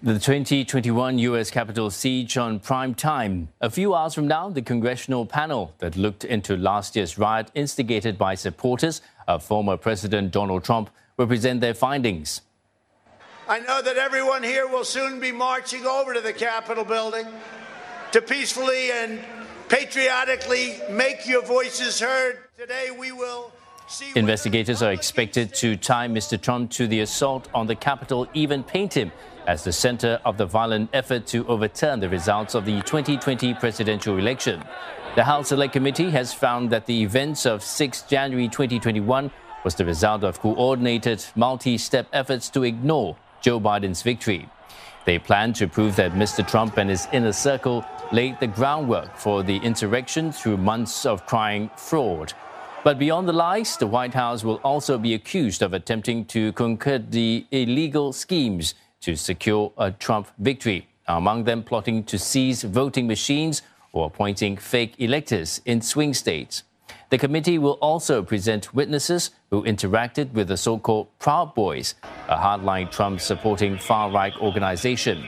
The 2021 U.S. Capitol siege on prime time. A few hours from now, the congressional panel that looked into last year's riot instigated by supporters of former President Donald Trump will present their findings. I know that everyone here will soon be marching over to the Capitol building to peacefully and patriotically make your voices heard. Today we will. Investigators are expected to tie Mr. Trump to the assault on the Capitol, even paint him as the center of the violent effort to overturn the results of the 2020 presidential election. The House Select Committee has found that the events of 6 January 2021 was the result of coordinated multi step efforts to ignore Joe Biden's victory. They plan to prove that Mr. Trump and his inner circle laid the groundwork for the insurrection through months of crying fraud. But beyond the lies, the White House will also be accused of attempting to concoct the illegal schemes to secure a Trump victory, among them plotting to seize voting machines or appointing fake electors in swing states. The committee will also present witnesses who interacted with the so called Proud Boys, a hardline Trump supporting far right organization.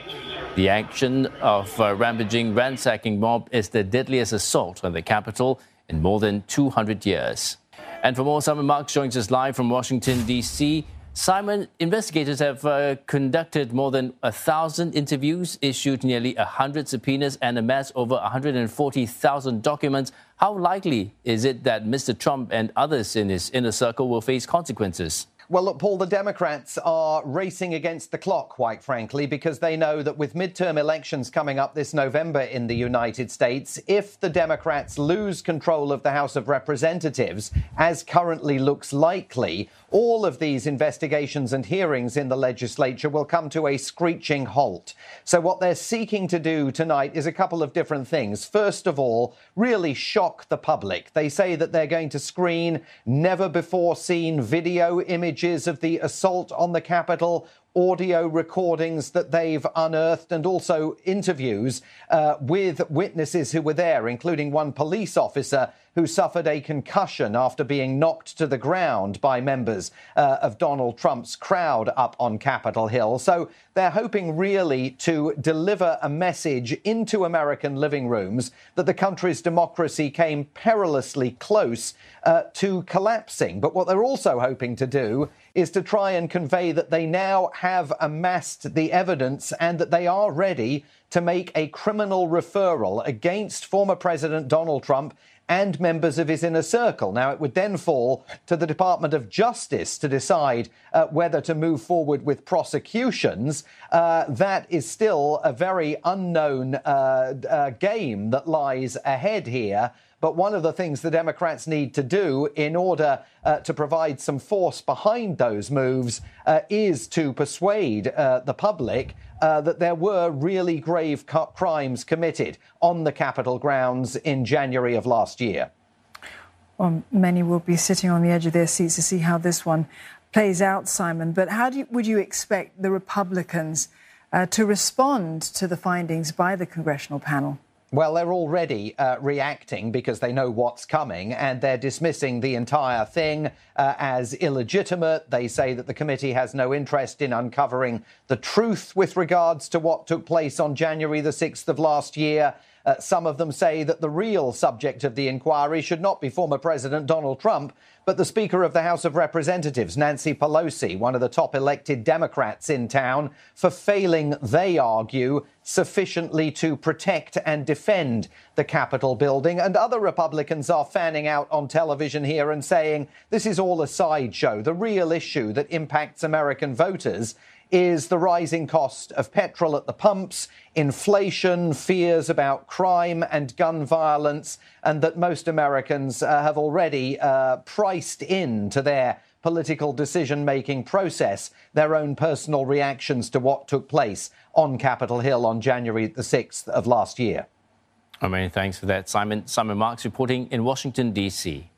The action of uh, a rampaging, ransacking mob is the deadliest assault on the Capitol in more than 200 years. And for more, Simon Marks joins us live from Washington, D.C. Simon, investigators have uh, conducted more than a thousand interviews, issued nearly a hundred subpoenas, and amassed over 140,000 documents. How likely is it that Mr. Trump and others in his inner circle will face consequences? Well, look, Paul, the Democrats are racing against the clock, quite frankly, because they know that with midterm elections coming up this November in the United States, if the Democrats lose control of the House of Representatives, as currently looks likely, all of these investigations and hearings in the legislature will come to a screeching halt. So, what they're seeking to do tonight is a couple of different things. First of all, really shock the public. They say that they're going to screen never before seen video images of the assault on the Capitol audio recordings that they've unearthed and also interviews uh, with witnesses who were there, including one police officer who suffered a concussion after being knocked to the ground by members uh, of Donald Trump's crowd up on Capitol Hill. So they're hoping really to deliver a message into American living rooms that the country's democracy came perilously close uh, to collapsing. But what they're also hoping to do is to try and convey that they now have amassed the evidence and that they are ready to make a criminal referral against former President Donald Trump and members of his inner circle. Now, it would then fall to the Department of Justice to decide uh, whether to move forward with prosecutions. Uh, that is still a very unknown uh, uh game that lies ahead here. But one of the things the Democrats need to do in order uh, to provide some force behind those moves uh, is to persuade uh, the public uh, that there were really grave crimes committed on the Capitol grounds in January of last year. Well, many will be sitting on the edge of their seats to see how this one plays out, Simon. But how you, would you expect the Republicans uh, to respond to the findings by the congressional panel? Well, they're already uh, reacting because they know what's coming and they're dismissing the entire thing uh, as illegitimate. They say that the committee has no interest in uncovering the truth with regards to what took place on January the 6th of last year. Uh, some of them say that the real subject of the inquiry should not be former President Donald Trump, but the Speaker of the House of Representatives, Nancy Pelosi, one of the top elected Democrats in town, for failing, they argue, sufficiently to protect and defend the Capitol building. And other Republicans are fanning out on television here and saying this is all a sideshow. The real issue that impacts American voters is the rising cost of petrol at the pumps, inflation, fears about crime and gun violence, and that most Americans uh, have already uh, priced into their political decision making process their own personal reactions to what took place on Capitol Hill on January the 6th of last year. Oh, many thanks for that, Simon. Simon Marks reporting in Washington, D.C.